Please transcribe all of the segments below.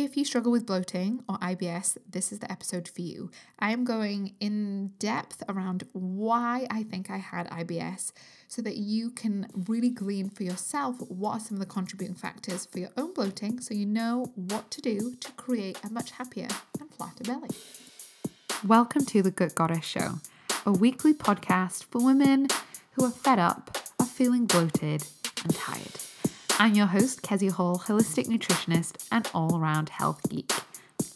If you struggle with bloating or IBS, this is the episode for you. I am going in depth around why I think I had IBS so that you can really glean for yourself what are some of the contributing factors for your own bloating so you know what to do to create a much happier and flatter belly. Welcome to the Gut Goddess Show, a weekly podcast for women who are fed up of feeling bloated and tired. I'm your host, Kezia Hall, holistic nutritionist and all around health geek.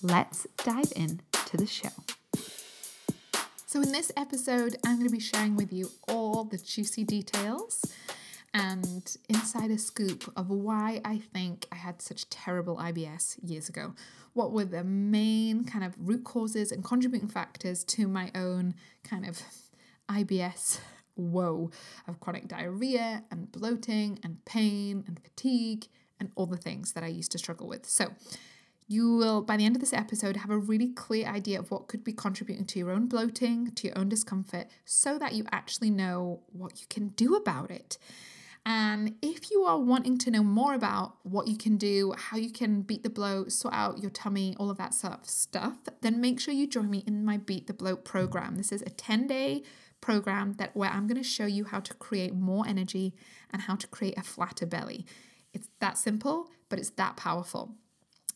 Let's dive in to the show. So, in this episode, I'm going to be sharing with you all the juicy details and insider scoop of why I think I had such terrible IBS years ago. What were the main kind of root causes and contributing factors to my own kind of IBS woe of chronic diarrhea and bloating and pain and fatigue and all the things that I used to struggle with. So, you will, by the end of this episode, have a really clear idea of what could be contributing to your own bloating, to your own discomfort, so that you actually know what you can do about it. And if you are wanting to know more about what you can do, how you can beat the bloat, sort out your tummy, all of that sort of stuff, then make sure you join me in my Beat the Bloat program. This is a 10 day program that where I'm going to show you how to create more energy and how to create a flatter belly. It's that simple, but it's that powerful.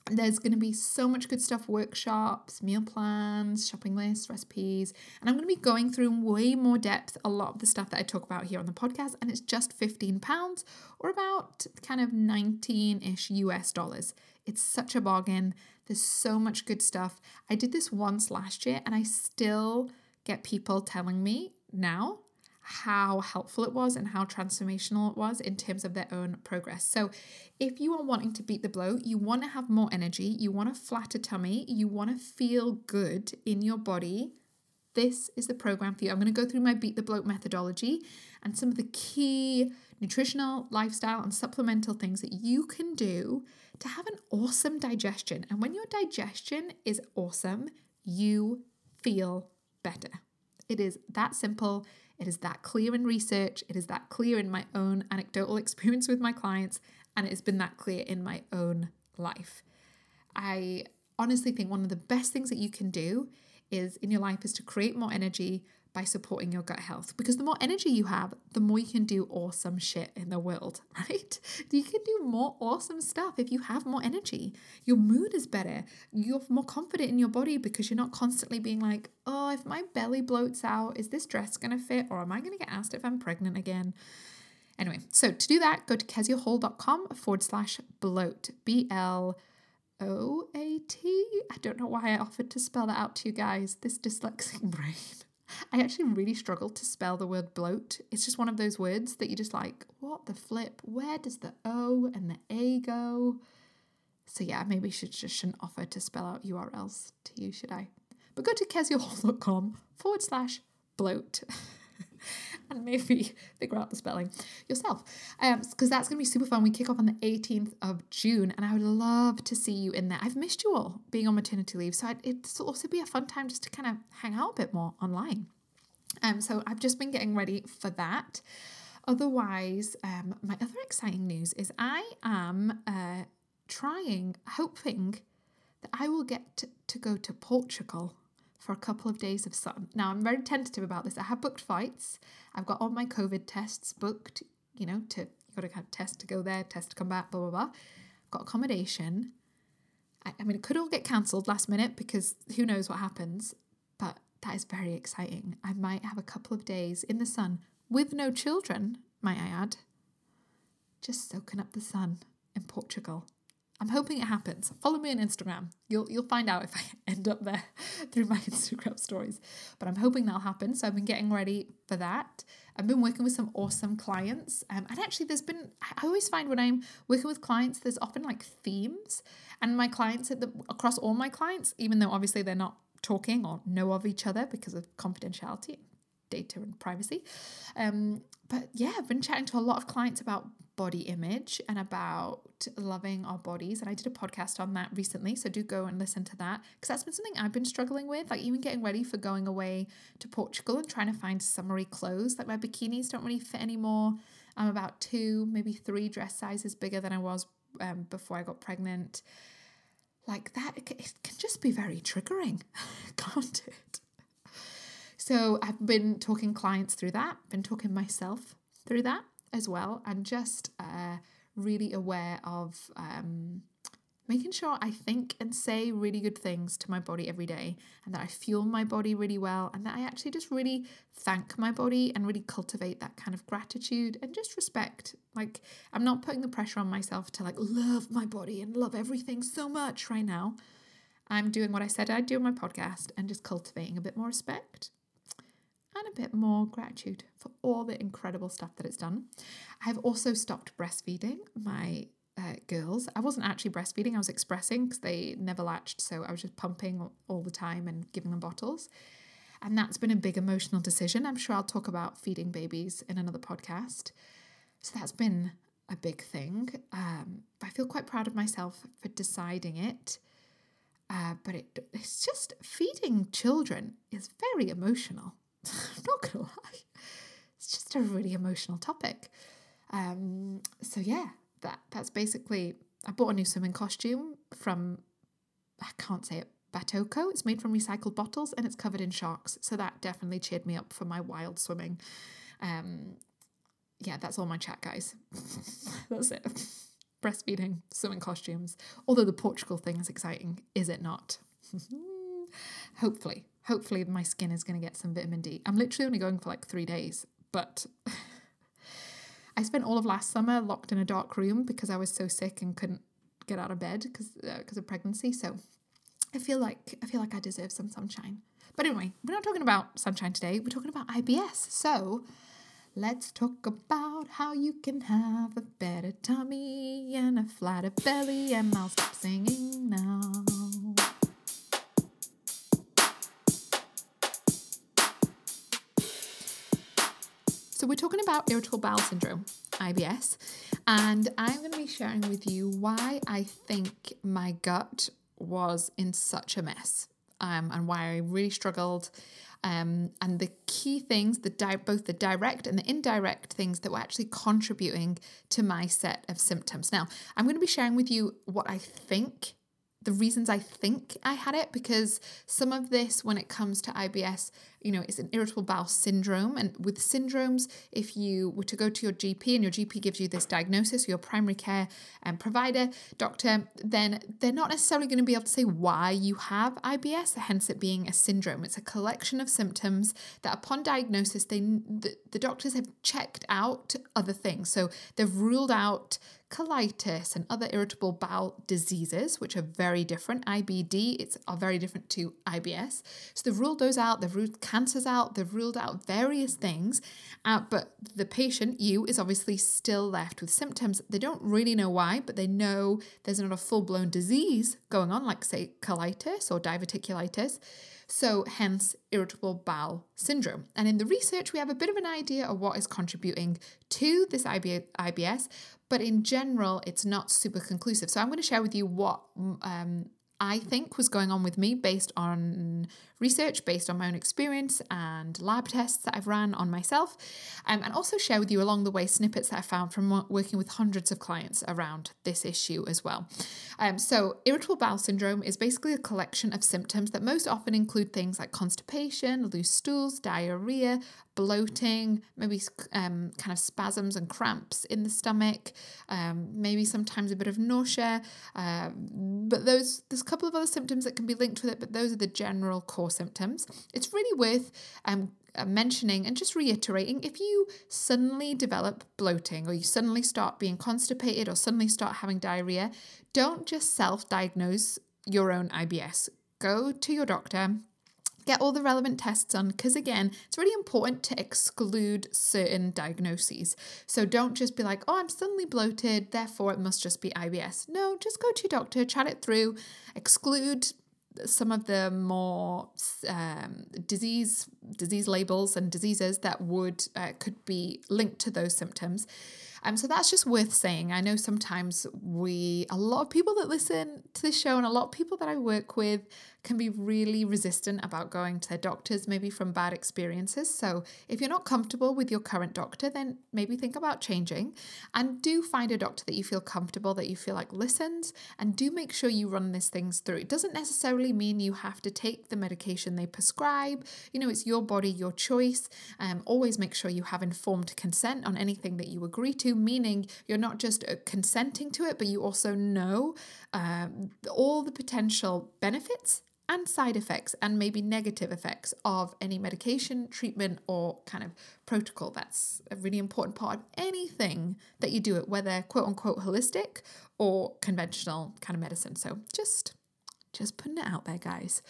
There's going to be so much good stuff workshops, meal plans, shopping lists, recipes. And I'm going to be going through in way more depth a lot of the stuff that I talk about here on the podcast. And it's just £15 or about kind of 19 ish US dollars. It's such a bargain. There's so much good stuff. I did this once last year and I still get people telling me now how helpful it was and how transformational it was in terms of their own progress. So, if you are wanting to beat the bloat, you want to have more energy, you want a flatter tummy, you want to feel good in your body, this is the program for you. I'm going to go through my beat the bloat methodology and some of the key nutritional, lifestyle, and supplemental things that you can do to have an awesome digestion. And when your digestion is awesome, you feel better. It is that simple. It is that clear in research. It is that clear in my own anecdotal experience with my clients. And it has been that clear in my own life. I honestly think one of the best things that you can do is in your life is to create more energy by supporting your gut health because the more energy you have, the more you can do awesome shit in the world, right? You can do more awesome stuff if you have more energy. Your mood is better. You're more confident in your body because you're not constantly being like, oh, if my belly bloats out, is this dress going to fit? Or am I going to get asked if I'm pregnant again? Anyway, so to do that, go to keziahall.com forward slash bloat, B L O A T. I don't know why I offered to spell that out to you guys, this dyslexic brain. I actually really struggle to spell the word bloat. It's just one of those words that you just like, what the flip? Where does the O and the A go? So yeah, maybe should just shouldn't offer to spell out URLs to you, should I? But go to keziahall.com forward slash bloat. and maybe figure out the spelling yourself. Because um, that's going to be super fun. We kick off on the 18th of June, and I would love to see you in there. I've missed you all being on maternity leave, so it'll also be a fun time just to kind of hang out a bit more online. Um, so I've just been getting ready for that. Otherwise, um, my other exciting news is I am uh, trying, hoping that I will get to, to go to Portugal for a couple of days of sun. Now, I'm very tentative about this. I have booked flights. I've got all my COVID tests booked, you know, to, you got to kind of test to go there, test to come back, blah, blah, blah. got accommodation. I, I mean, it could all get cancelled last minute because who knows what happens, but that is very exciting. I might have a couple of days in the sun with no children, might I add, just soaking up the sun in Portugal. I'm hoping it happens. Follow me on Instagram. You'll you'll find out if I end up there through my Instagram stories. But I'm hoping that'll happen. So I've been getting ready for that. I've been working with some awesome clients. Um, and actually there's been I always find when I'm working with clients, there's often like themes. And my clients the across all my clients, even though obviously they're not talking or know of each other because of confidentiality data and privacy. Um, but yeah, I've been chatting to a lot of clients about body image and about loving our bodies. And I did a podcast on that recently. So do go and listen to that because that's been something I've been struggling with, like even getting ready for going away to Portugal and trying to find summery clothes. Like my bikinis don't really fit anymore. I'm about two, maybe three dress sizes bigger than I was um, before I got pregnant like that, it can just be very triggering, can't it? So I've been talking clients through that, been talking myself through that as well, and just uh, really aware of um, making sure I think and say really good things to my body every day, and that I fuel my body really well, and that I actually just really thank my body and really cultivate that kind of gratitude and just respect. Like, I'm not putting the pressure on myself to like love my body and love everything so much right now. I'm doing what I said I'd do on my podcast and just cultivating a bit more respect and a bit more gratitude for all the incredible stuff that it's done. I have also stopped breastfeeding my uh, girls. I wasn't actually breastfeeding, I was expressing because they never latched. So I was just pumping all the time and giving them bottles. And that's been a big emotional decision. I'm sure I'll talk about feeding babies in another podcast. So that's been a big thing. Um, I feel quite proud of myself for deciding it. Uh, but it, it's just feeding children is very emotional. I'm not gonna lie. It's just a really emotional topic. Um, so yeah, that that's basically I bought a new swimming costume from I can't say it Batoko. It's made from recycled bottles and it's covered in sharks. So that definitely cheered me up for my wild swimming. Um, yeah, that's all my chat, guys. that's it. Breastfeeding, swimming costumes. Although the Portugal thing is exciting, is it not? hopefully, hopefully my skin is going to get some vitamin D. I'm literally only going for like three days, but I spent all of last summer locked in a dark room because I was so sick and couldn't get out of bed because because uh, of pregnancy. So I feel like I feel like I deserve some sunshine. But anyway, we're not talking about sunshine today. We're talking about IBS. So let's talk about how you can have a better tummy and a flatter belly. And I'll stop singing now. So, we're talking about irritable bowel syndrome, IBS, and I'm going to be sharing with you why I think my gut was in such a mess um, and why I really struggled. Um, and the key things, the di- both the direct and the indirect things that were actually contributing to my set of symptoms. Now, I'm going to be sharing with you what I think the reasons I think I had it because some of this, when it comes to IBS, you know, it's an irritable bowel syndrome. And with syndromes, if you were to go to your GP and your GP gives you this diagnosis, your primary care um, provider, doctor, then they're not necessarily going to be able to say why you have IBS, hence it being a syndrome. It's a collection of symptoms that upon diagnosis, they the, the doctors have checked out other things. So they've ruled out colitis and other irritable bowel diseases, which are very different. IBD, it's are very different to IBS. So they've ruled those out, they've ruled cancers out, they've ruled out various things. Uh, but the patient, you, is obviously still left with symptoms. They don't really know why, but they know there's not a full-blown disease going on, like say colitis or diverticulitis. So, hence irritable bowel syndrome. And in the research, we have a bit of an idea of what is contributing to this IBS, but in general, it's not super conclusive. So, I'm going to share with you what um, I think was going on with me based on research, based on my own experience and lab tests that I've ran on myself, um, and also share with you along the way snippets that I found from working with hundreds of clients around this issue as well. Um, so, irritable bowel syndrome is basically a collection of symptoms that most often include things like constipation, loose stools, diarrhea, bloating, maybe um, kind of spasms and cramps in the stomach, um, maybe sometimes a bit of nausea. Uh, but those there's a couple of other symptoms that can be linked with it, but those are the general core symptoms. It's really worth um, uh, mentioning and just reiterating if you suddenly develop bloating or you suddenly start being constipated or suddenly start having diarrhea, don't just self diagnose your own IBS. Go to your doctor get all the relevant tests on because again it's really important to exclude certain diagnoses. So don't just be like oh i'm suddenly bloated therefore it must just be ibs no just go to your doctor chat it through exclude some of the more um, disease disease labels and diseases that would uh, could be linked to those symptoms. Um, so that's just worth saying. I know sometimes we, a lot of people that listen to this show and a lot of people that I work with can be really resistant about going to their doctors, maybe from bad experiences. So if you're not comfortable with your current doctor, then maybe think about changing and do find a doctor that you feel comfortable, that you feel like listens, and do make sure you run these things through. It doesn't necessarily mean you have to take the medication they prescribe. You know, it's your body, your choice. Um, always make sure you have informed consent on anything that you agree to, meaning you're not just uh, consenting to it, but you also know um, all the potential benefits and side effects and maybe negative effects of any medication, treatment, or kind of protocol. That's a really important part of anything that you do it, whether quote unquote holistic or conventional kind of medicine. So just just putting it out there, guys.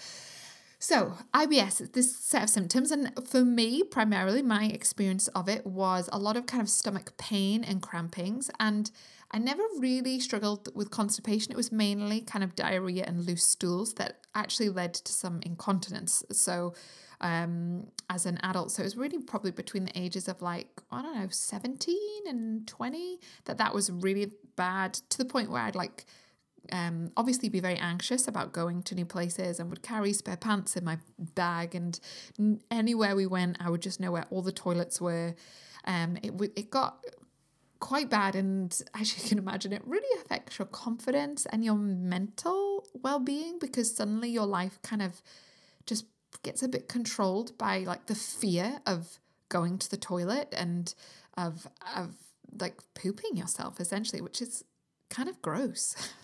So, IBS, this set of symptoms, and for me, primarily, my experience of it was a lot of kind of stomach pain and crampings. And I never really struggled with constipation. It was mainly kind of diarrhea and loose stools that actually led to some incontinence. So, um, as an adult, so it was really probably between the ages of like, I don't know, 17 and 20 that that was really bad to the point where I'd like, um, obviously be very anxious about going to new places and would carry spare pants in my bag and anywhere we went I would just know where all the toilets were um, it, it got quite bad and as you can imagine it really affects your confidence and your mental well-being because suddenly your life kind of just gets a bit controlled by like the fear of going to the toilet and of of like pooping yourself essentially which is kind of gross.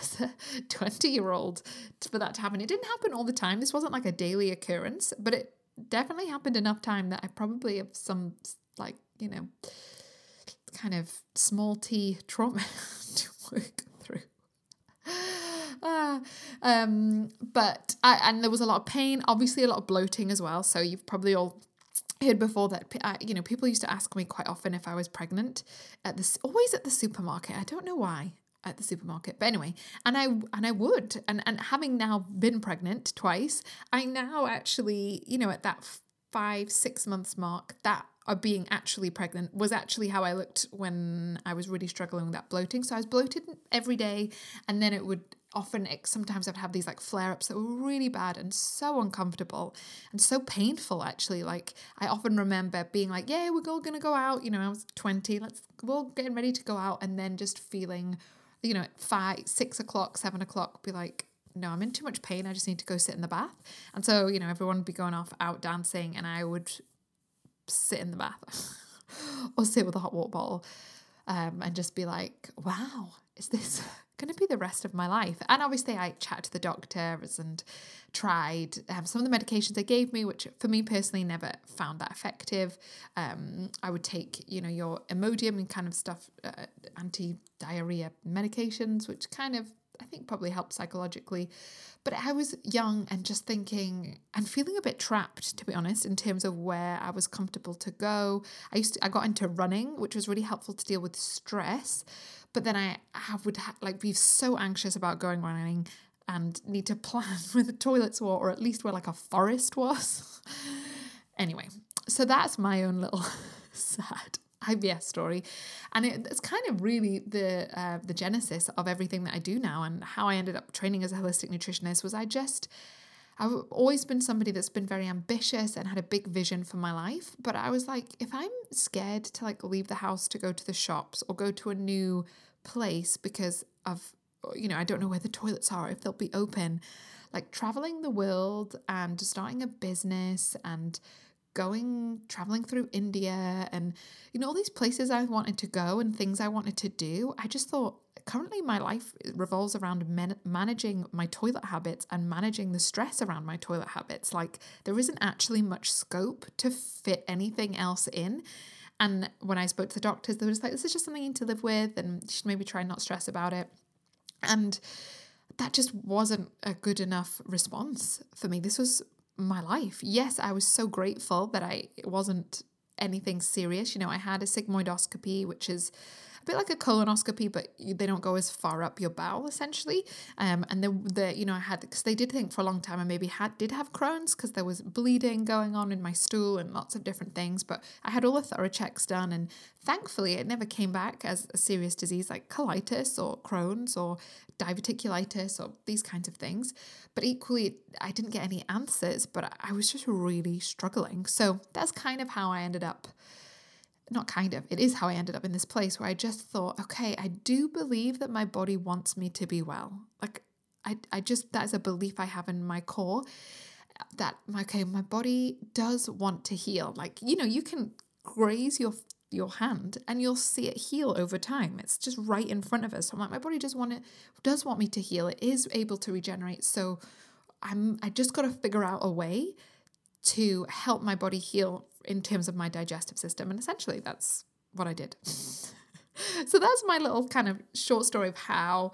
As a 20 year old for that to happen. It didn't happen all the time. This wasn't like a daily occurrence but it definitely happened enough time that i probably have some like you know kind of small t trauma to work through. Uh, um, but I, and there was a lot of pain, obviously a lot of bloating as well. So you've probably all heard before that you know people used to ask me quite often if I was pregnant at this always at the supermarket. I don't know why at the supermarket, but anyway, and I and I would and and having now been pregnant twice, I now actually you know at that five six months mark that of being actually pregnant was actually how I looked when I was really struggling with that bloating. So I was bloated every day, and then it would often it, sometimes I'd have these like flare ups that were really bad and so uncomfortable and so painful actually. Like I often remember being like, Yeah, we're all gonna go out, you know, I was 20, let's we're all getting ready to go out, and then just feeling, you know, five, six o'clock, seven o'clock, be like, no, I'm in too much pain. I just need to go sit in the bath. And so, you know, everyone would be going off out dancing, and I would sit in the bath or sit with a hot water bottle um, and just be like, wow, is this going to be the rest of my life? And obviously, I chatted to the doctors and tried um, some of the medications they gave me, which for me personally never found that effective. Um, I would take, you know, your Imodium and kind of stuff, uh, anti diarrhea medications, which kind of I think probably helped psychologically. But I was young and just thinking and feeling a bit trapped, to be honest, in terms of where I was comfortable to go. I used to, I got into running, which was really helpful to deal with stress. But then I, I would ha- like be so anxious about going running and need to plan where the toilets were, or at least where like a forest was. anyway, so that's my own little sad IBS story, and it, it's kind of really the uh, the genesis of everything that I do now, and how I ended up training as a holistic nutritionist was I just I've always been somebody that's been very ambitious and had a big vision for my life, but I was like, if I'm scared to like leave the house to go to the shops or go to a new place because of you know I don't know where the toilets are if they'll be open, like traveling the world and starting a business and going traveling through India and you know all these places I wanted to go and things I wanted to do. I just thought currently my life revolves around man- managing my toilet habits and managing the stress around my toilet habits. Like there isn't actually much scope to fit anything else in. And when I spoke to the doctors they were just like this is just something you need to live with and you should maybe try and not stress about it. And that just wasn't a good enough response for me. This was my life. Yes, I was so grateful that I it wasn't anything serious. You know, I had a sigmoidoscopy, which is a bit like a colonoscopy, but they don't go as far up your bowel essentially. Um, and the the you know I had because they did think for a long time I maybe had did have Crohn's because there was bleeding going on in my stool and lots of different things. But I had all the thorough checks done, and thankfully it never came back as a serious disease like colitis or Crohn's or diverticulitis or these kinds of things. But equally, I didn't get any answers. But I was just really struggling. So that's kind of how I ended up not kind of, it is how I ended up in this place where I just thought, okay, I do believe that my body wants me to be well. Like, I, I just, that is a belief I have in my core that, okay, my body does want to heal. Like, you know, you can graze your your hand and you'll see it heal over time. It's just right in front of us. So I'm like, my body just want it does want me to heal. It is able to regenerate. So I'm I just gotta figure out a way to help my body heal in terms of my digestive system. And essentially, that's what I did. so that's my little kind of short story of how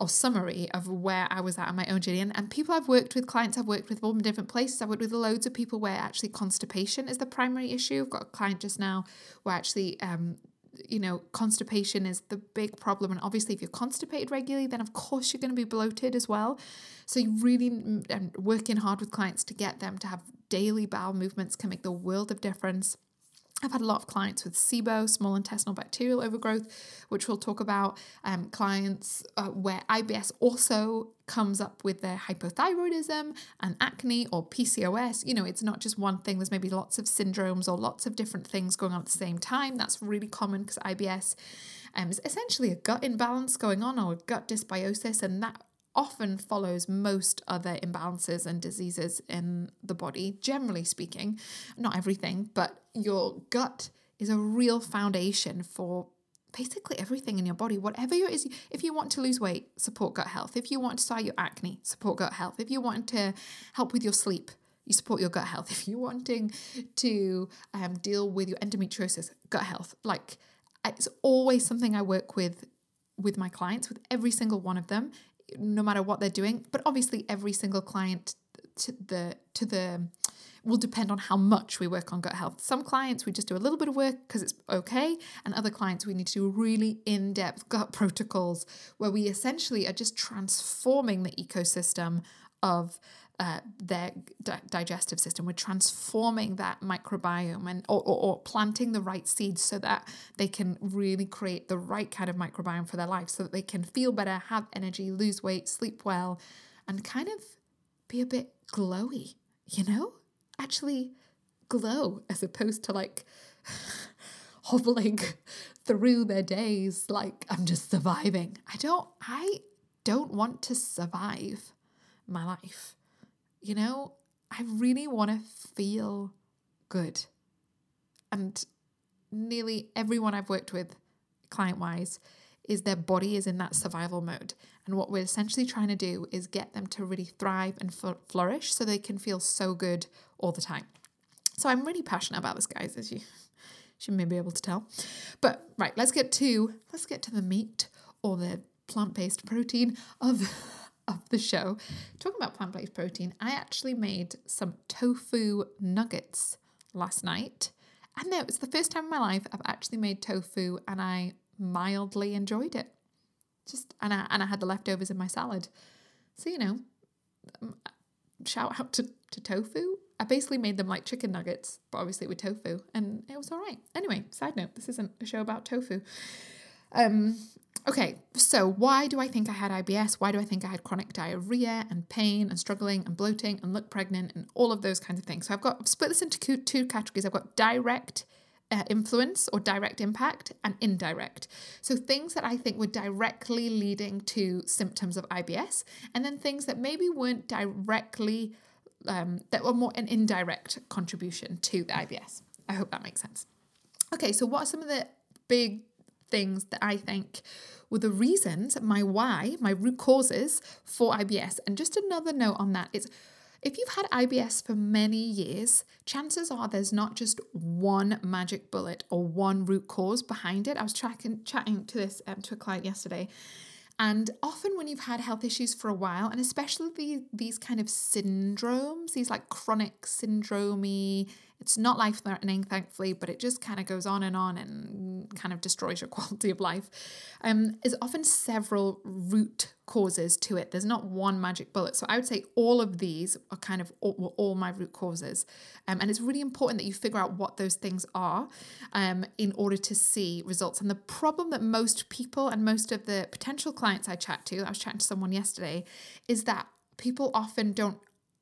or summary of where I was at on my own journey. And, and people I've worked with, clients I've worked with, all in different places. I've worked with loads of people where actually constipation is the primary issue. I've got a client just now where actually um, you know, constipation is the big problem. And obviously, if you're constipated regularly, then of course you're going to be bloated as well. So, you really working hard with clients to get them to have daily bowel movements can make the world of difference. I've had a lot of clients with SIBO, small intestinal bacterial overgrowth, which we'll talk about. Um, clients uh, where IBS also comes up with their hypothyroidism and acne or PCOS. You know, it's not just one thing, there's maybe lots of syndromes or lots of different things going on at the same time. That's really common because IBS um, is essentially a gut imbalance going on or gut dysbiosis, and that often follows most other imbalances and diseases in the body, generally speaking. Not everything, but your gut is a real foundation for basically everything in your body. Whatever you is, if you want to lose weight, support gut health. If you want to start your acne, support gut health. If you want to help with your sleep, you support your gut health. If you're wanting to um, deal with your endometriosis, gut health, like it's always something I work with with my clients, with every single one of them no matter what they're doing. But obviously, every single client to the to the will depend on how much we work on gut health. Some clients we just do a little bit of work because it's okay, and other clients we need to do really in depth gut protocols where we essentially are just transforming the ecosystem of uh, their di- digestive system. We're transforming that microbiome and or, or, or, planting the right seeds so that they can really create the right kind of microbiome for their life, so that they can feel better, have energy, lose weight, sleep well, and kind of be a bit glowy. You know, actually glow as opposed to like hobbling through their days like I'm just surviving. I don't. I don't want to survive my life. You know, I really want to feel good. And nearly everyone I've worked with, client wise, is their body is in that survival mode. And what we're essentially trying to do is get them to really thrive and flourish so they can feel so good all the time. So I'm really passionate about this, guys, as you should maybe be able to tell. But right, let's get to let's get to the meat or the plant-based protein of of the show. Talking about plant based protein, I actually made some tofu nuggets last night. And it was the first time in my life I've actually made tofu and I mildly enjoyed it. Just and I and I had the leftovers in my salad. So you know, um, shout out to, to tofu. I basically made them like chicken nuggets, but obviously with tofu, and it was all right. Anyway, side note: this isn't a show about tofu. Um, Okay, so why do I think I had IBS? Why do I think I had chronic diarrhea and pain and struggling and bloating and look pregnant and all of those kinds of things? So I've got I've split this into two categories. I've got direct uh, influence or direct impact and indirect. So things that I think were directly leading to symptoms of IBS, and then things that maybe weren't directly um, that were more an indirect contribution to the IBS. I hope that makes sense. Okay, so what are some of the big things that I think were the reasons, my why, my root causes for IBS. And just another note on that is if you've had IBS for many years, chances are there's not just one magic bullet or one root cause behind it. I was tracking, chatting to this um, to a client yesterday. And often, when you've had health issues for a while, and especially the, these kind of syndromes, these like chronic syndromey It's not life threatening, thankfully, but it just kind of goes on and on and kind of destroys your quality of life. Um, is often several root causes to it. There's not one magic bullet. So I would say all of these are kind of all, all my root causes. Um, and it's really important that you figure out what those things are um, in order to see results. And the problem that most people and most of the potential clients I chat to, I was chatting to someone yesterday, is that people often don't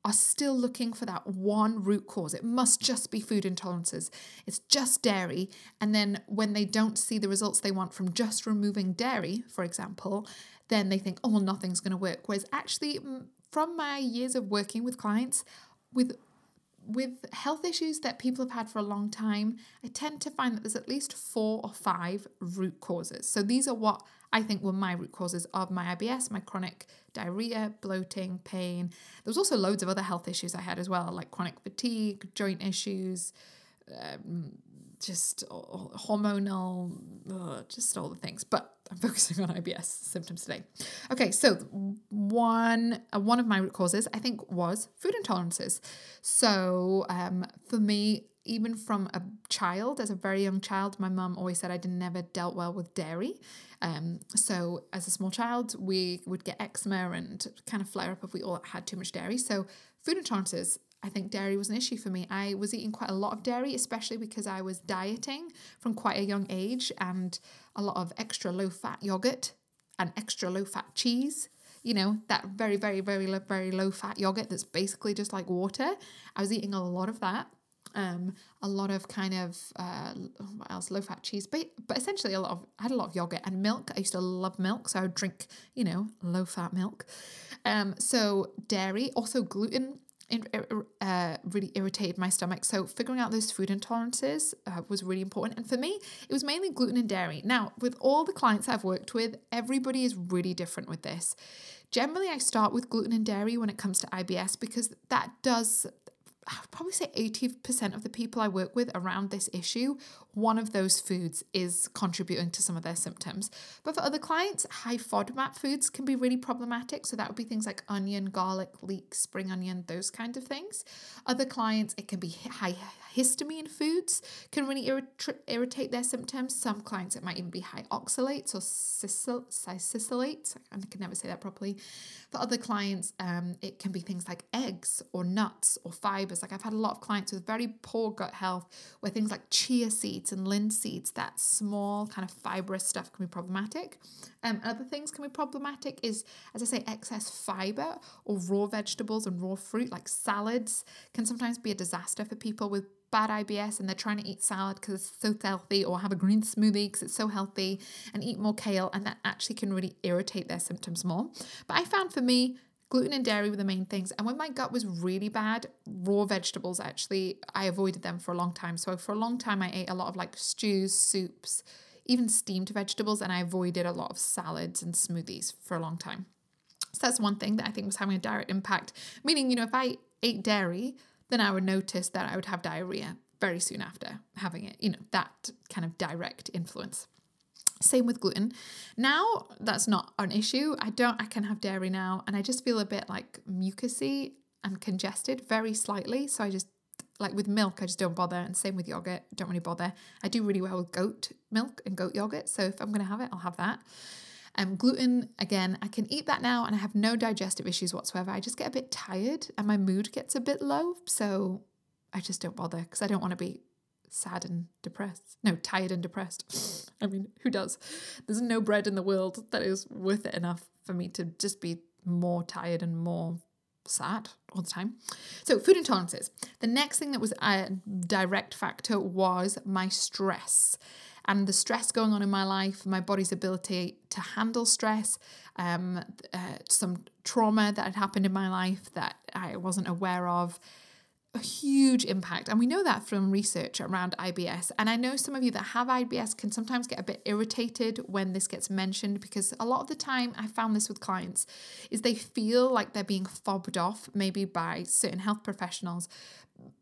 are still looking for that one root cause. It must just be food intolerances. It's just dairy. And then when they don't see the results they want from just removing dairy, for example, then they think, oh, well, nothing's going to work. Whereas actually, from my years of working with clients, with with health issues that people have had for a long time, I tend to find that there's at least four or five root causes. So these are what I think were my root causes of my IBS, my chronic diarrhea, bloating, pain. There was also loads of other health issues I had as well, like chronic fatigue, joint issues, um, just hormonal, ugh, just all the things. But I'm focusing on IBS symptoms today. Okay, so one uh, one of my root causes I think was food intolerances. So um, for me, even from a child, as a very young child, my mum always said I didn't never dealt well with dairy. Um, so as a small child, we would get eczema and kind of flare up if we all had too much dairy. So food intolerances I think dairy was an issue for me. I was eating quite a lot of dairy, especially because I was dieting from quite a young age and a lot of extra low fat yogurt and extra low fat cheese. You know, that very, very, very, very low fat yogurt that's basically just like water. I was eating a lot of that. Um, a lot of kind of uh, what else? Low fat cheese, but but essentially a lot of I had a lot of yogurt and milk. I used to love milk, so I would drink you know low fat milk. Um, so dairy, also gluten uh, really irritated my stomach. So figuring out those food intolerances uh, was really important. And for me, it was mainly gluten and dairy. Now, with all the clients I've worked with, everybody is really different with this. Generally, I start with gluten and dairy when it comes to IBS because that does I would probably say 80% of the people I work with around this issue, one of those foods is contributing to some of their symptoms. But for other clients, high FODMAP foods can be really problematic. So that would be things like onion, garlic, leek, spring onion, those kind of things. Other clients, it can be high histamine foods can really irrit- irritate their symptoms. Some clients, it might even be high oxalates or salicylates. I can never say that properly. For other clients, um, it can be things like eggs or nuts or fibers. Like I've had a lot of clients with very poor gut health where things like chia seeds and linseeds, that small kind of fibrous stuff can be problematic. Um, other things can be problematic is, as I say, excess fiber or raw vegetables and raw fruit like salads can sometimes be a disaster for people with bad IBS and they're trying to eat salad because it's so healthy or have a green smoothie because it's so healthy and eat more kale and that actually can really irritate their symptoms more. But I found for me, gluten and dairy were the main things. And when my gut was really bad, raw vegetables actually, I avoided them for a long time. So for a long time, I ate a lot of like stews, soups, even steamed vegetables, and I avoided a lot of salads and smoothies for a long time. So that's one thing that I think was having a direct impact. Meaning, you know, if I ate dairy, then I would notice that I would have diarrhea very soon after having it, you know, that kind of direct influence. Same with gluten. Now that's not an issue. I don't, I can have dairy now and I just feel a bit like mucusy and congested very slightly. So I just, like with milk, I just don't bother. And same with yogurt, don't really bother. I do really well with goat milk and goat yogurt. So if I'm going to have it, I'll have that. Um, gluten, again, I can eat that now and I have no digestive issues whatsoever. I just get a bit tired and my mood gets a bit low. So I just don't bother because I don't want to be sad and depressed. No, tired and depressed. I mean, who does? There's no bread in the world that is worth it enough for me to just be more tired and more sad all the time. So, food intolerances. The next thing that was a direct factor was my stress and the stress going on in my life, my body's ability to handle stress, um, uh, some trauma that had happened in my life that I wasn't aware of. A huge impact, and we know that from research around IBS. And I know some of you that have IBS can sometimes get a bit irritated when this gets mentioned because a lot of the time I found this with clients is they feel like they're being fobbed off maybe by certain health professionals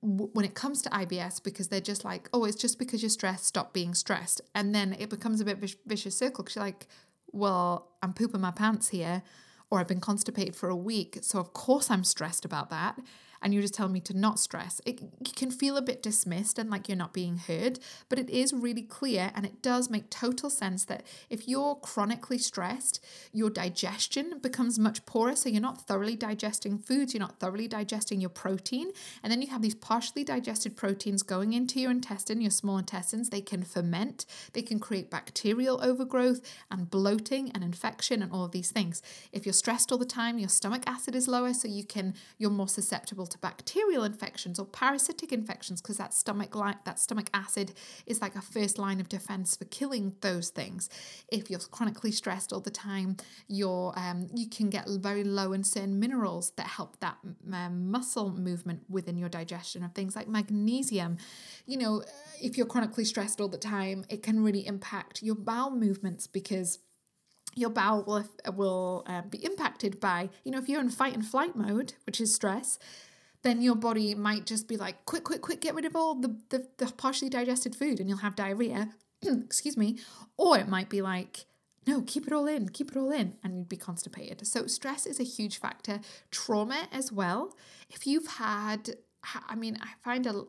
when it comes to IBS because they're just like, oh, it's just because you're stressed, stop being stressed. And then it becomes a bit vicious circle because you're like, well, I'm pooping my pants here, or I've been constipated for a week. So, of course, I'm stressed about that. And you're just telling me to not stress, it, can feel a bit dismissed and like you're not being heard. But it is really clear and it does make total sense that if you're chronically stressed, your digestion becomes much poorer. So you're not thoroughly digesting foods, you're not thoroughly digesting your protein. And then you have these partially digested proteins going into your intestine, your small intestines. They can ferment, they can create bacterial overgrowth and bloating and infection and all of these things. If you're stressed all the time, your stomach acid is lower, so you can you're more susceptible to bacterial infections or parasitic infections because that stomach line that stomach acid is like a first line of defense for killing those things. If you're chronically stressed all the time, you're um, you can get very low in certain minerals that help that um, muscle movement within your digestion of things like magnesium. You know, if you're chronically stressed all the time, it can really impact your bowel movements because your bowel will, will uh, be impacted by, you know, if you're in fight and flight mode, which is stress, then your body might just be like, quick, quick, quick, get rid of all the, the, the partially digested food and you'll have diarrhea. Excuse me. Or it might be like, no, keep it all in, keep it all in, and you'd be constipated. So, stress is a huge factor. Trauma as well. If you've had, I mean, I find a,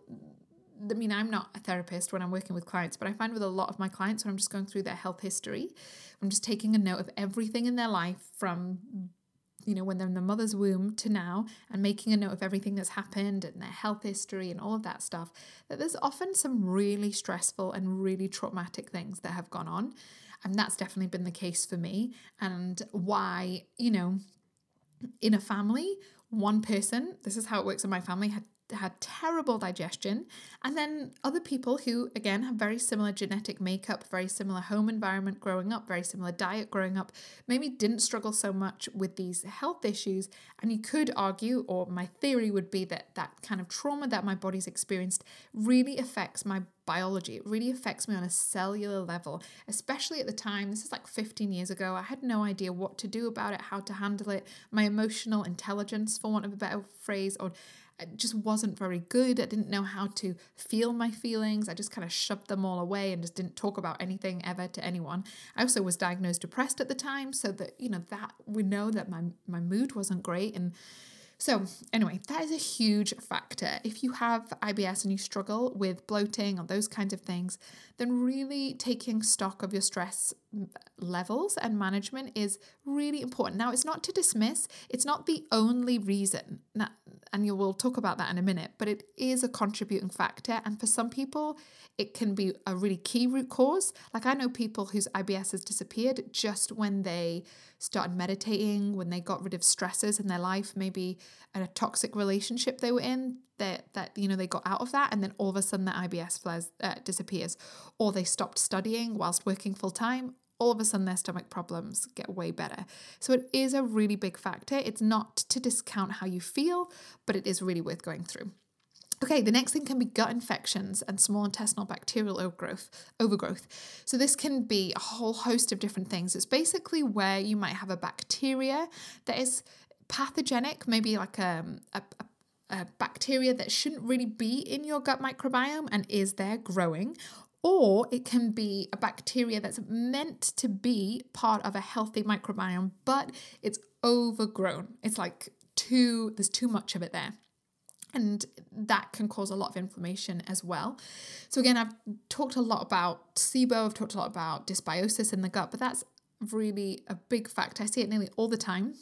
I mean, I'm not a therapist when I'm working with clients, but I find with a lot of my clients when I'm just going through their health history, I'm just taking a note of everything in their life from, you know, when they're in the mother's womb to now and making a note of everything that's happened and their health history and all of that stuff, that there's often some really stressful and really traumatic things that have gone on. And that's definitely been the case for me. And why, you know, in a family, one person, this is how it works in my family, had had terrible digestion, and then other people who, again, have very similar genetic makeup, very similar home environment growing up, very similar diet growing up, maybe didn't struggle so much with these health issues. And you could argue, or my theory would be that that kind of trauma that my body's experienced really affects my biology. It really affects me on a cellular level, especially at the time. This is like 15 years ago. I had no idea what to do about it, how to handle it. My emotional intelligence, for want of a better phrase, or it just wasn't very good. I didn't know how to feel my feelings. I just kind of shoved them all away and just didn't talk about anything ever to anyone. I also was diagnosed depressed at the time, so that you know that we know that my my mood wasn't great and so, anyway, that is a huge factor. If you have IBS and you struggle with bloating or those kinds of things, then really taking stock of your stress levels and management is really important. Now, it's not to dismiss, it's not the only reason, and you will talk about that in a minute, but it is a contributing factor. And for some people, it can be a really key root cause. Like I know people whose IBS has disappeared just when they started meditating, when they got rid of stresses in their life, maybe a toxic relationship they were in, that that you know they got out of that, and then all of a sudden their IBS flares uh, disappears, or they stopped studying whilst working full time. All of a sudden, their stomach problems get way better. So, it is a really big factor. It's not to discount how you feel, but it is really worth going through. Okay, the next thing can be gut infections and small intestinal bacterial overgrowth. Overgrowth. So this can be a whole host of different things. It's basically where you might have a bacteria that is pathogenic, maybe like um, a, a, a bacteria that shouldn't really be in your gut microbiome and is there growing, or it can be a bacteria that's meant to be part of a healthy microbiome, but it's overgrown. It's like too, there's too much of it there and that can cause a lot of inflammation as well. So again, I've talked a lot about SIBO, I've talked a lot about dysbiosis in the gut, but that's really a big factor. I see it nearly all the time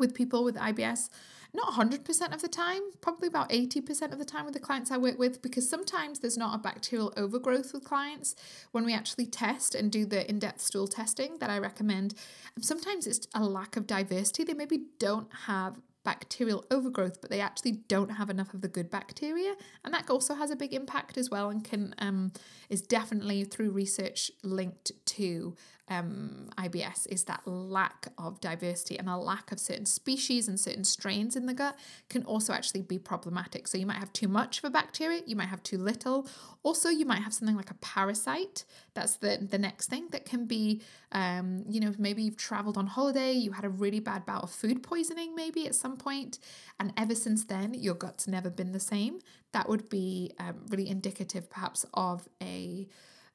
with people with IBS. Not 100% of the time, probably about 80% of the time with the clients I work with, because sometimes there's not a bacterial overgrowth with clients when we actually test and do the in depth stool testing that I recommend. And sometimes it's a lack of diversity. They maybe don't have bacterial overgrowth, but they actually don't have enough of the good bacteria, and that also has a big impact as well, and can um, is definitely through research linked to um, IBS is that lack of diversity and a lack of certain species and certain strains in the gut can also actually be problematic. So you might have too much of a bacteria, you might have too little. Also, you might have something like a parasite. That's the the next thing that can be, um, you know, maybe you've traveled on holiday, you had a really bad bout of food poisoning maybe at some point, and ever since then your gut's never been the same. That would be um, really indicative, perhaps, of a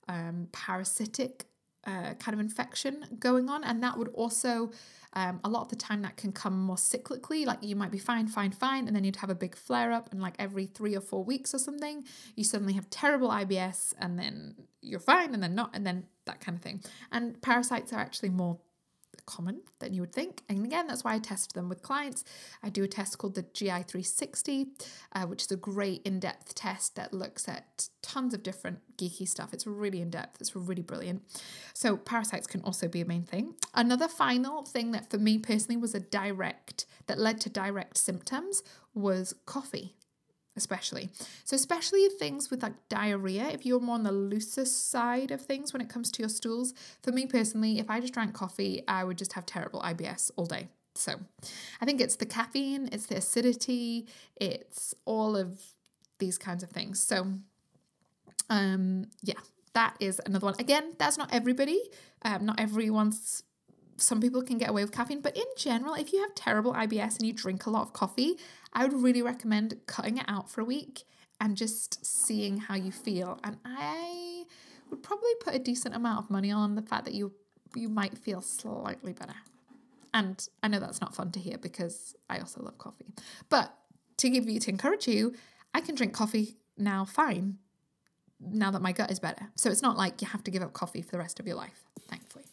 um, parasitic uh, kind of infection going on, and that would also um, a lot of the time that can come more cyclically. Like you might be fine, fine, fine, and then you'd have a big flare up, and like every three or four weeks or something, you suddenly have terrible IBS, and then you're fine, and then not, and then that kind of thing. And parasites are actually more common than you would think. And again, that's why I test them with clients. I do a test called the GI360, uh, which is a great in depth test that looks at tons of different geeky stuff. It's really in depth, it's really brilliant. So, parasites can also be a main thing. Another final thing that for me personally was a direct, that led to direct symptoms was coffee especially. So, especially things with like diarrhea, if you're more on the looser side of things when it comes to your stools. For me personally, if I just drank coffee, I would just have terrible IBS all day. So, I think it's the caffeine, it's the acidity, it's all of these kinds of things. So, um, yeah, that is another one. Again, that's not everybody. Um, not everyone's some people can get away with caffeine, but in general, if you have terrible IBS and you drink a lot of coffee, I would really recommend cutting it out for a week and just seeing how you feel. And I would probably put a decent amount of money on the fact that you you might feel slightly better. And I know that's not fun to hear because I also love coffee. But to give you to encourage you, I can drink coffee now fine now that my gut is better. So it's not like you have to give up coffee for the rest of your life, thankfully.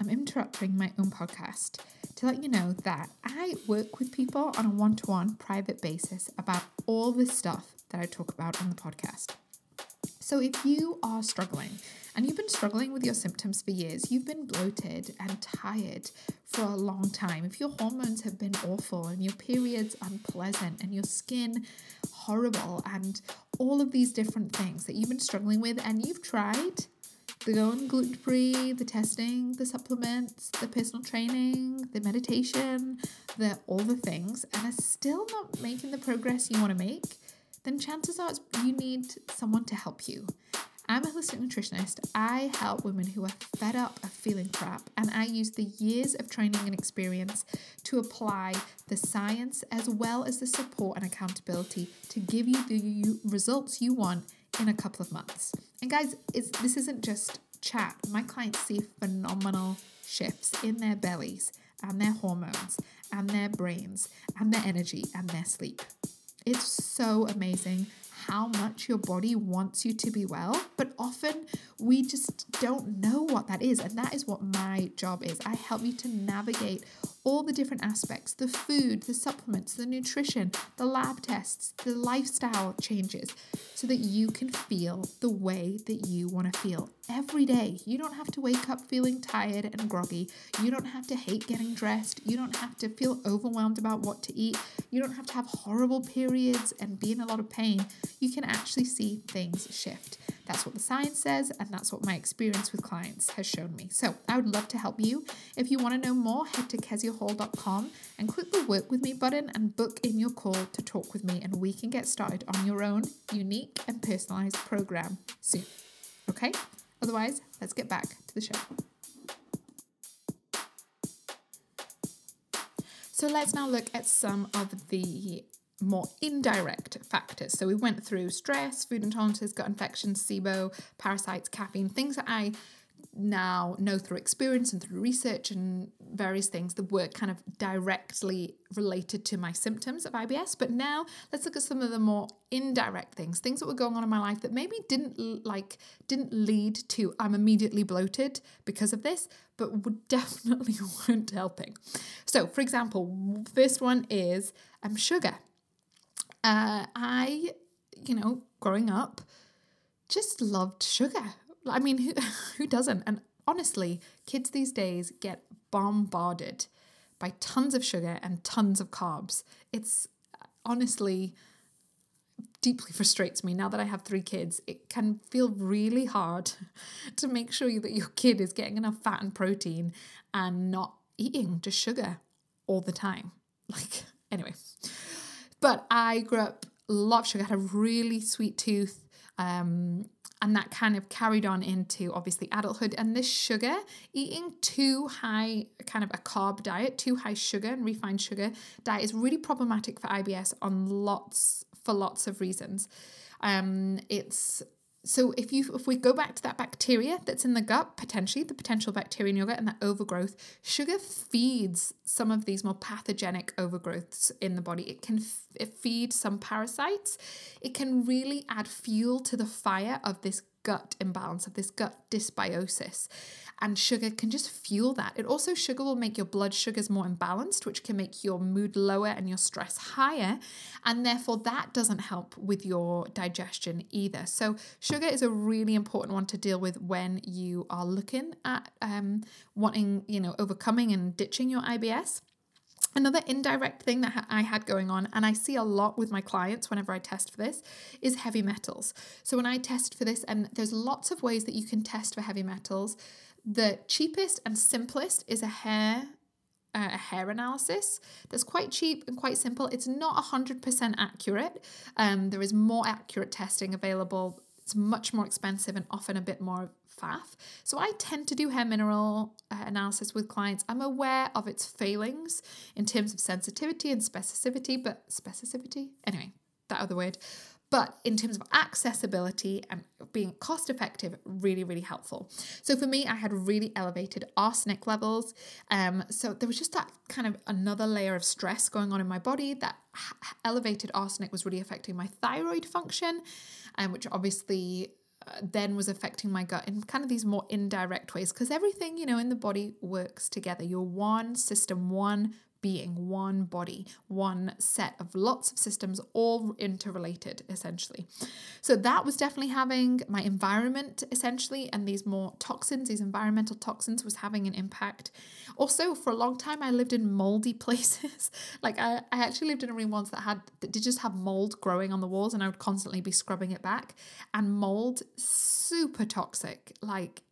I'm interrupting my own podcast to let you know that I work with people on a one to one private basis about all the stuff that I talk about on the podcast. So if you are struggling and you've been struggling with your symptoms for years, you've been bloated and tired for a long time, if your hormones have been awful and your periods unpleasant and your skin horrible and all of these different things that you've been struggling with and you've tried the going gluten free, the testing, the supplements, the personal training, the meditation, the all the things, and are still not making the progress you want to make, then chances are you need someone to help you. I'm a holistic nutritionist. I help women who are fed up of feeling crap, and I use the years of training and experience to apply the science as well as the support and accountability to give you the results you want in a couple of months. And guys, this isn't just chat. My clients see phenomenal shifts in their bellies and their hormones and their brains and their energy and their sleep. It's so amazing how much your body wants you to be well, but often we just don't know what that is. And that is what my job is. I help you to navigate all the different aspects the food, the supplements, the nutrition, the lab tests, the lifestyle changes so that you can feel the way that you want to feel every day. You don't have to wake up feeling tired and groggy. You don't have to hate getting dressed. You don't have to feel overwhelmed about what to eat. You don't have to have horrible periods and be in a lot of pain. You can actually see things shift. That's what the science says, and that's what my experience with clients has shown me. So I would love to help you. If you want to know more, head to keziahall.com and click the work with me button and book in your call to talk with me, and we can get started on your own unique and personalized program soon. Okay? Otherwise, let's get back to the show. So let's now look at some of the more indirect factors. So we went through stress, food intolerances, gut infections, SIBO, parasites, caffeine, things that I now know through experience and through research and various things that were kind of directly related to my symptoms of IBS. But now let's look at some of the more indirect things, things that were going on in my life that maybe didn't like didn't lead to I'm immediately bloated because of this, but would definitely weren't helping. So, for example, first one is um sugar. Uh, I, you know, growing up, just loved sugar. I mean, who who doesn't? And honestly, kids these days get bombarded by tons of sugar and tons of carbs. It's honestly deeply frustrates me now that I have three kids. It can feel really hard to make sure that your kid is getting enough fat and protein and not eating just sugar all the time. Like, anyway. But I grew up, love sugar, I had a really sweet tooth. Um, and that kind of carried on into obviously adulthood. And this sugar, eating too high, kind of a carb diet, too high sugar and refined sugar diet is really problematic for IBS on lots for lots of reasons. Um, it's so if you if we go back to that bacteria that's in the gut potentially the potential bacteria in your gut and that overgrowth sugar feeds some of these more pathogenic overgrowths in the body. It can f- feed some parasites. It can really add fuel to the fire of this gut imbalance of this gut dysbiosis and sugar can just fuel that. It also, sugar will make your blood sugars more imbalanced, which can make your mood lower and your stress higher. And therefore, that doesn't help with your digestion either. So, sugar is a really important one to deal with when you are looking at um, wanting, you know, overcoming and ditching your IBS. Another indirect thing that I had going on, and I see a lot with my clients whenever I test for this, is heavy metals. So when I test for this, and there's lots of ways that you can test for heavy metals. The cheapest and simplest is a hair uh, a hair analysis that's quite cheap and quite simple. It's not 100% accurate. Um, there is more accurate testing available. It's much more expensive and often a bit more faff. So I tend to do hair mineral uh, analysis with clients. I'm aware of its failings in terms of sensitivity and specificity, but specificity? Anyway, that other word. But in terms of accessibility and being cost effective, really, really helpful. So for me, I had really elevated arsenic levels. Um, so there was just that kind of another layer of stress going on in my body. That elevated arsenic was really affecting my thyroid function, um, which obviously uh, then was affecting my gut in kind of these more indirect ways because everything you know in the body works together you're one system one being, one body, one set of lots of systems, all interrelated essentially. So that was definitely having my environment essentially, and these more toxins, these environmental toxins, was having an impact. Also, for a long time, I lived in moldy places. like I, I actually lived in a room once that had that did just have mold growing on the walls, and I would constantly be scrubbing it back. And mold, super toxic. Like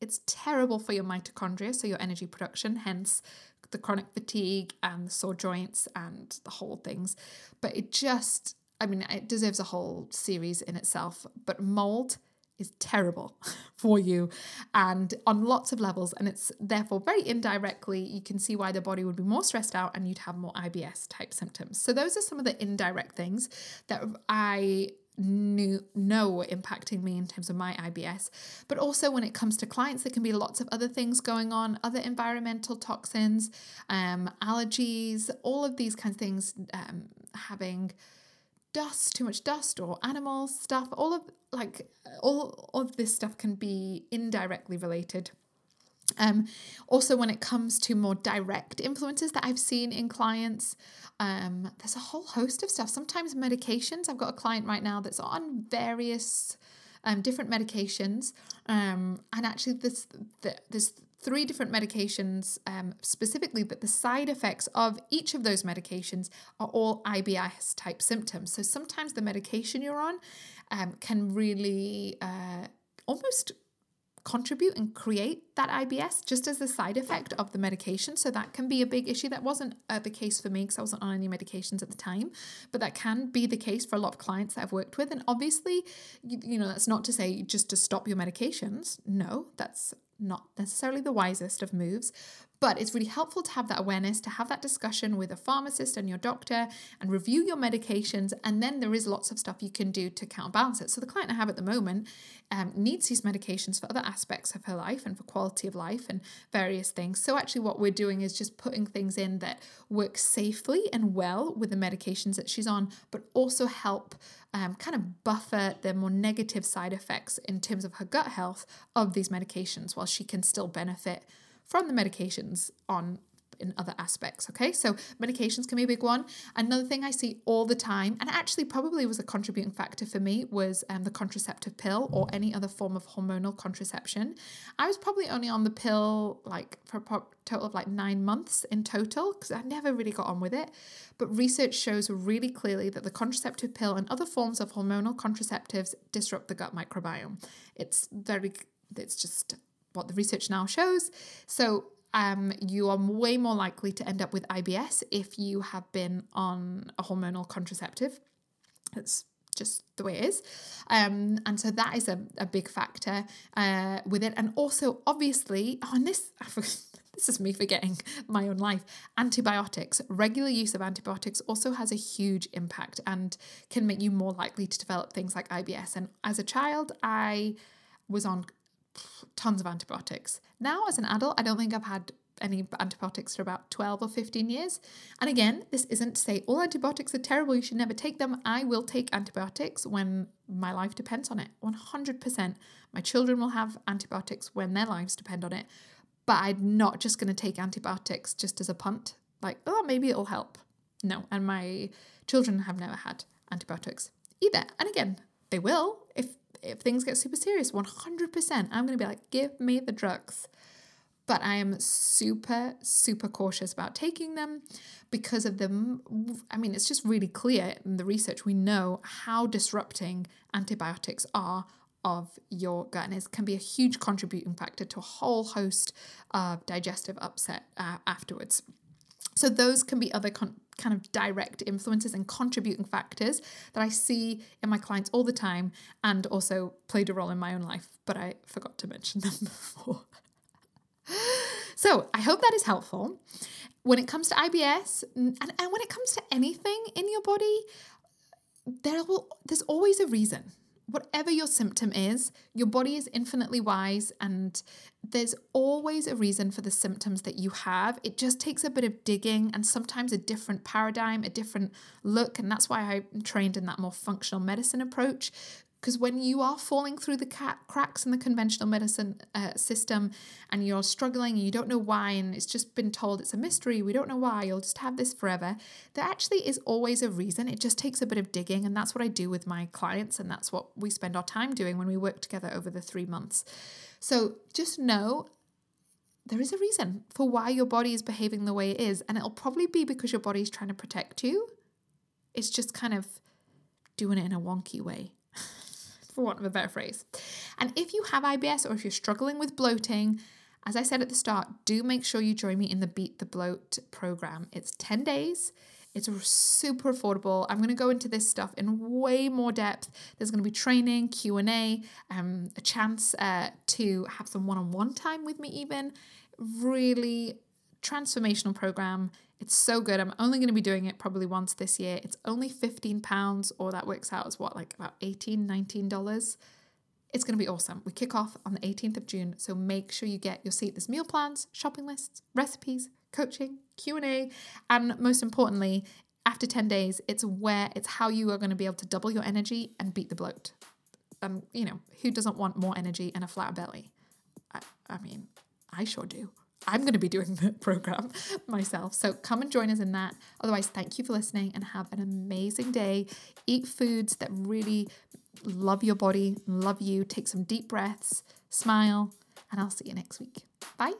it's terrible for your mitochondria, so your energy production, hence the chronic fatigue and the sore joints and the whole things. But it just, I mean, it deserves a whole series in itself. But mold is terrible for you and on lots of levels. And it's therefore very indirectly, you can see why the body would be more stressed out and you'd have more IBS type symptoms. So, those are some of the indirect things that I know impacting me in terms of my IBS. But also when it comes to clients, there can be lots of other things going on, other environmental toxins, um, allergies, all of these kinds of things, um, having dust, too much dust, or animal stuff. All of like all of this stuff can be indirectly related um, also, when it comes to more direct influences that I've seen in clients, um, there's a whole host of stuff. Sometimes medications. I've got a client right now that's on various um, different medications, um, and actually, this the, there's three different medications um, specifically, but the side effects of each of those medications are all IBS type symptoms. So sometimes the medication you're on um, can really uh, almost contribute and create that IBS just as the side effect of the medication. So that can be a big issue. That wasn't uh, the case for me because I wasn't on any medications at the time, but that can be the case for a lot of clients that I've worked with. And obviously, you, you know, that's not to say just to stop your medications. No, that's not necessarily the wisest of moves, but it's really helpful to have that awareness, to have that discussion with a pharmacist and your doctor and review your medications. And then there is lots of stuff you can do to counterbalance it. So, the client I have at the moment um, needs these medications for other aspects of her life and for quality of life and various things. So, actually, what we're doing is just putting things in that work safely and well with the medications that she's on, but also help um, kind of buffer the more negative side effects in terms of her gut health of these medications while she can still benefit from the medications on in other aspects. Okay, so medications can be a big one. Another thing I see all the time, and actually probably was a contributing factor for me, was um, the contraceptive pill or any other form of hormonal contraception. I was probably only on the pill like for a total of like nine months in total because I never really got on with it. But research shows really clearly that the contraceptive pill and other forms of hormonal contraceptives disrupt the gut microbiome. It's very, it's just what the research now shows. So um, you are way more likely to end up with IBS if you have been on a hormonal contraceptive. It's just the way it is. Um, and so that is a, a big factor uh, with it. And also, obviously, oh, and this this is me forgetting my own life. Antibiotics, regular use of antibiotics also has a huge impact and can make you more likely to develop things like IBS. And as a child, I was on tons of antibiotics. Now, as an adult, I don't think I've had any antibiotics for about 12 or 15 years. And again, this isn't to say all antibiotics are terrible, you should never take them. I will take antibiotics when my life depends on it. 100%. My children will have antibiotics when their lives depend on it. But I'm not just going to take antibiotics just as a punt, like, oh, maybe it'll help. No, and my children have never had antibiotics either. And again, they will if if things get super serious. 100%. I'm going to be like, give me the drugs but I am super, super cautious about taking them because of the. I mean, it's just really clear in the research we know how disrupting antibiotics are of your gut, and it can be a huge contributing factor to a whole host of digestive upset uh, afterwards. So, those can be other con- kind of direct influences and contributing factors that I see in my clients all the time and also played a role in my own life, but I forgot to mention them before. So I hope that is helpful. When it comes to IBS and, and when it comes to anything in your body, there will there's always a reason. Whatever your symptom is, your body is infinitely wise and there's always a reason for the symptoms that you have. It just takes a bit of digging and sometimes a different paradigm, a different look. And that's why I'm trained in that more functional medicine approach because when you are falling through the cracks in the conventional medicine uh, system and you're struggling and you don't know why, and it's just been told it's a mystery, we don't know why, you'll just have this forever, there actually is always a reason. It just takes a bit of digging. And that's what I do with my clients. And that's what we spend our time doing when we work together over the three months. So just know there is a reason for why your body is behaving the way it is. And it'll probably be because your body is trying to protect you. It's just kind of doing it in a wonky way for want of a better phrase. And if you have IBS or if you're struggling with bloating, as I said at the start, do make sure you join me in the Beat the Bloat program. It's 10 days. It's super affordable. I'm going to go into this stuff in way more depth. There's going to be training, Q&A, um, a chance uh, to have some one-on-one time with me even. Really transformational program. It's so good. I'm only going to be doing it probably once this year. It's only £15 or that works out as what, like about $18, $19. It's going to be awesome. We kick off on the 18th of June, so make sure you get your seat. There's meal plans, shopping lists, recipes, coaching, Q&A, and most importantly, after 10 days, it's where it's how you are going to be able to double your energy and beat the bloat. Um, you know, who doesn't want more energy and a flat belly? I, I mean, I sure do. I'm going to be doing the program myself. So come and join us in that. Otherwise, thank you for listening and have an amazing day. Eat foods that really love your body, love you. Take some deep breaths, smile, and I'll see you next week. Bye.